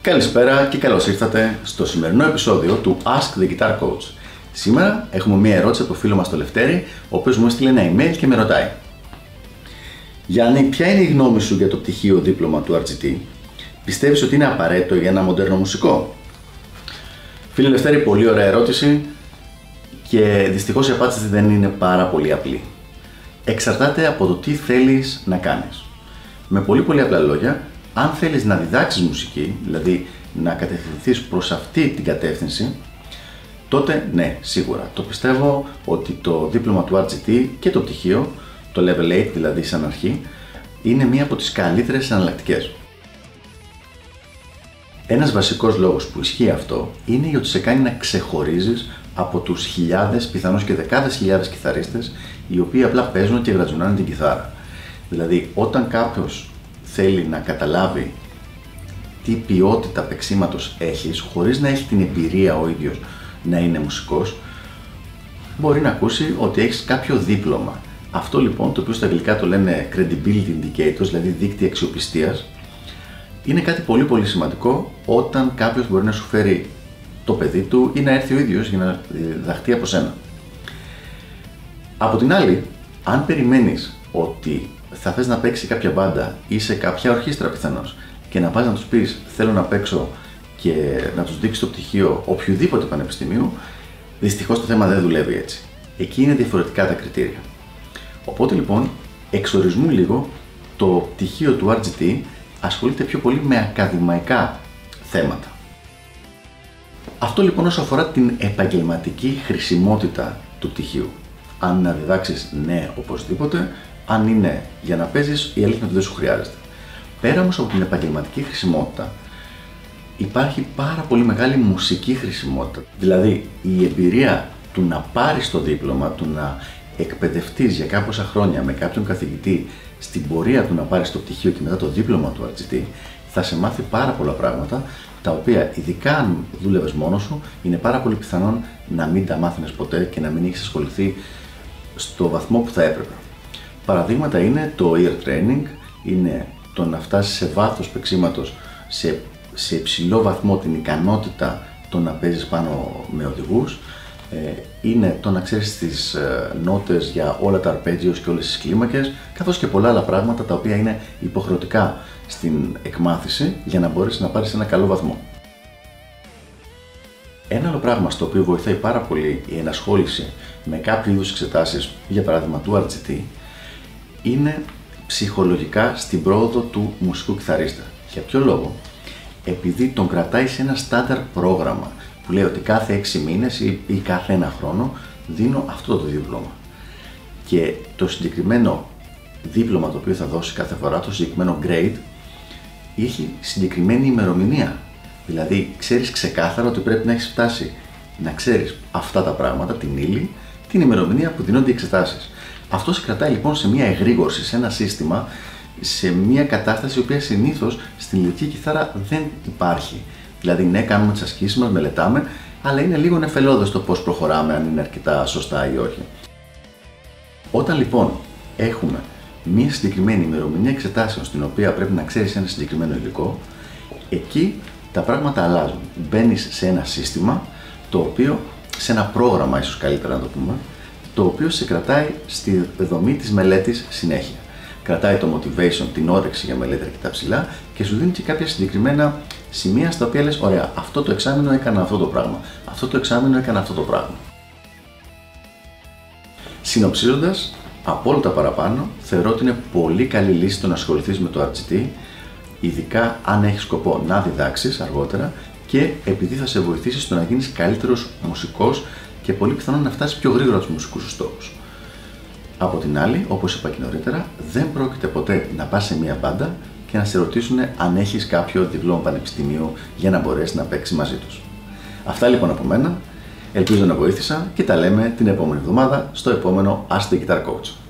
Καλησπέρα και καλώς ήρθατε στο σημερινό επεισόδιο του Ask the Guitar Coach. Σήμερα έχουμε μία ερώτηση από το φίλο μας το Λευτέρη, ο οποίος μου έστειλε ένα email και με ρωτάει. Γιάννη, ποια είναι η γνώμη σου για το πτυχίο δίπλωμα του RGT? Πιστεύεις ότι είναι απαραίτητο για ένα μοντέρνο μουσικό; Φίλε Λευτέρη, πολύ ωραία ερώτηση και δυστυχώς η απάντηση δεν είναι πάρα πολύ απλή. Εξαρτάται από το τι θέλεις να κάνεις. Με πολύ πολύ απλά λόγια, αν θέλεις να διδάξεις μουσική, δηλαδή να κατευθυνθείς προς αυτή την κατεύθυνση, τότε ναι, σίγουρα. Το πιστεύω ότι το δίπλωμα του RGT και το πτυχίο, το Level 8 δηλαδή σαν αρχή, είναι μία από τις καλύτερες εναλλακτικές. Ένας βασικός λόγος που ισχύει αυτό είναι ότι σε κάνει να ξεχωρίζεις από τους χιλιάδες, πιθανώς και δεκάδες χιλιάδες κιθαρίστες, οι οποίοι απλά παίζουν και γρατζουνάνε την κιθάρα. Δηλαδή, όταν κάποιος θέλει να καταλάβει τι ποιότητα παίξήματος έχεις, χωρίς να έχει την εμπειρία ο ίδιος να είναι μουσικός, μπορεί να ακούσει ότι έχεις κάποιο δίπλωμα. Αυτό λοιπόν, το οποίο στα αγγλικά το λένε credibility indicators, δηλαδή δίκτυα αξιοπιστίας, είναι κάτι πολύ πολύ σημαντικό όταν κάποιος μπορεί να σου φέρει το παιδί του ή να έρθει ο ίδιος για να διδαχτεί από σένα. Από την άλλη, αν περιμένεις ότι θα θες να παίξει κάποια μπάντα ή σε κάποια ορχήστρα πιθανώς και να πας να τους πεις θέλω να παίξω και να τους δείξεις το πτυχίο οποιοδήποτε πανεπιστημίου, δυστυχώς το θέμα δεν δουλεύει έτσι. Εκεί είναι διαφορετικά τα κριτήρια. Οπότε λοιπόν, εξορισμού λίγο, το πτυχίο του RGT ασχολείται πιο πολύ με ακαδημαϊκά θέματα. Αυτό λοιπόν όσο αφορά την επαγγελματική χρησιμότητα του πτυχίου. Αν να διδάξεις ναι οπωσδήποτε, αν είναι για να παίζεις, η αλήθεια είναι ότι δεν σου χρειάζεται. Πέρα όμως από την επαγγελματική χρησιμότητα, υπάρχει πάρα πολύ μεγάλη μουσική χρησιμότητα. Δηλαδή, η εμπειρία του να πάρεις το δίπλωμα, του να εκπαιδευτείς για κάποια χρόνια με κάποιον καθηγητή στην πορεία του να πάρει το πτυχίο και μετά το δίπλωμα του RGT, θα σε μάθει πάρα πολλά πράγματα τα οποία, ειδικά αν δούλευες μόνος σου, είναι πάρα πολύ πιθανόν να μην τα μάθαινες ποτέ και να μην έχεις ασχοληθεί στο βαθμό που θα έπρεπε. Παραδείγματα είναι το ear training, είναι το να φτάσεις σε βάθος παίξήματος, σε, σε υψηλό βαθμό την ικανότητα το να παίζεις πάνω με οδηγούς, ε, είναι το να ξέρεις τις ε, νότες για όλα τα αρπέτζιος και όλες τις κλίμακες, καθώς και πολλά άλλα πράγματα τα οποία είναι υποχρεωτικά στην εκμάθηση για να μπορείς να πάρεις ένα καλό βαθμό. Ένα άλλο πράγμα στο οποίο βοηθάει πάρα πολύ η ενασχόληση με κάποιο είδους εξετάσεις, για παράδειγμα του RGT, είναι ψυχολογικά στην πρόοδο του μουσικού κιθαρίστα. Για ποιο λόγο; Επειδή τον κρατάει σε ένα στάνταρ πρόγραμμα που λέει ότι κάθε 6 μήνες ή, ή κάθε ένα χρόνο δίνω αυτό το δίπλωμα. Και το συγκεκριμένο δίπλωμα το οποίο θα δώσει κάθε φορά, το συγκεκριμένο grade, έχει συγκεκριμένη ημερομηνία. Δηλαδή, ξέρεις ξεκάθαρα ότι πρέπει να έχεις φτάσει να ξέρεις αυτά τα πράγματα, την ύλη, την ημερομηνία που δίνονται οι εξετάσεις. Αυτό σε κρατάει λοιπόν σε μια εγρήγορση, σε ένα σύστημα, σε μια κατάσταση η οποία συνήθως στην ηλικία κιθάρα δεν υπάρχει. Δηλαδή, ναι, κάνουμε τις ασκήσεις μας, μελετάμε, αλλά είναι λίγο νεφελώδες το πώς προχωράμε, αν είναι αρκετά σωστά ή όχι. Όταν λοιπόν έχουμε μια συγκεκριμένη ημερομηνία εξετάσεων στην οποία πρέπει να ξέρεις ένα συγκεκριμένο υλικό, εκεί τα πράγματα αλλάζουν. Μπαίνεις σε ένα σύστημα το οποίο, σε ένα πρόγραμμα, ίσως καλύτερα να το πούμε, το οποίο σε κρατάει στη δομή της μελέτης συνέχεια. Κρατάει το motivation, την όρεξη για μελέτη αρκετά ψηλά και σου δίνει και κάποια συγκεκριμένα σημεία στα οποία λες, ωραία, αυτό το εξάμεινο έκανα αυτό το πράγμα, αυτό το εξάμεινο έκανα αυτό το πράγμα. Συνοψίζοντας, από όλα τα παραπάνω, θεωρώ ότι είναι πολύ καλή λύση το να ασχοληθείς με το RGT, ειδικά αν έχεις σκοπό να διδάξεις αργότερα και επειδή θα σε βοηθήσει στο να γίνεις καλύτερος μουσικός και πολύ πιθανόν να φτάσεις πιο γρήγορα του μουσικούς σου στόχους. Από την άλλη, όπως είπα και νωρίτερα, δεν πρόκειται ποτέ να πας σε μία μπάντα και να σε ρωτήσουν αν έχεις κάποιο διπλώμα πανεπιστημίου για να μπορέσει να παίξεις μαζί τους. Αυτά λοιπόν από μένα. Ελπίζω να βοήθησα και τα λέμε την επόμενη εβδομάδα στο επόμενο Ask the Guitar Coach.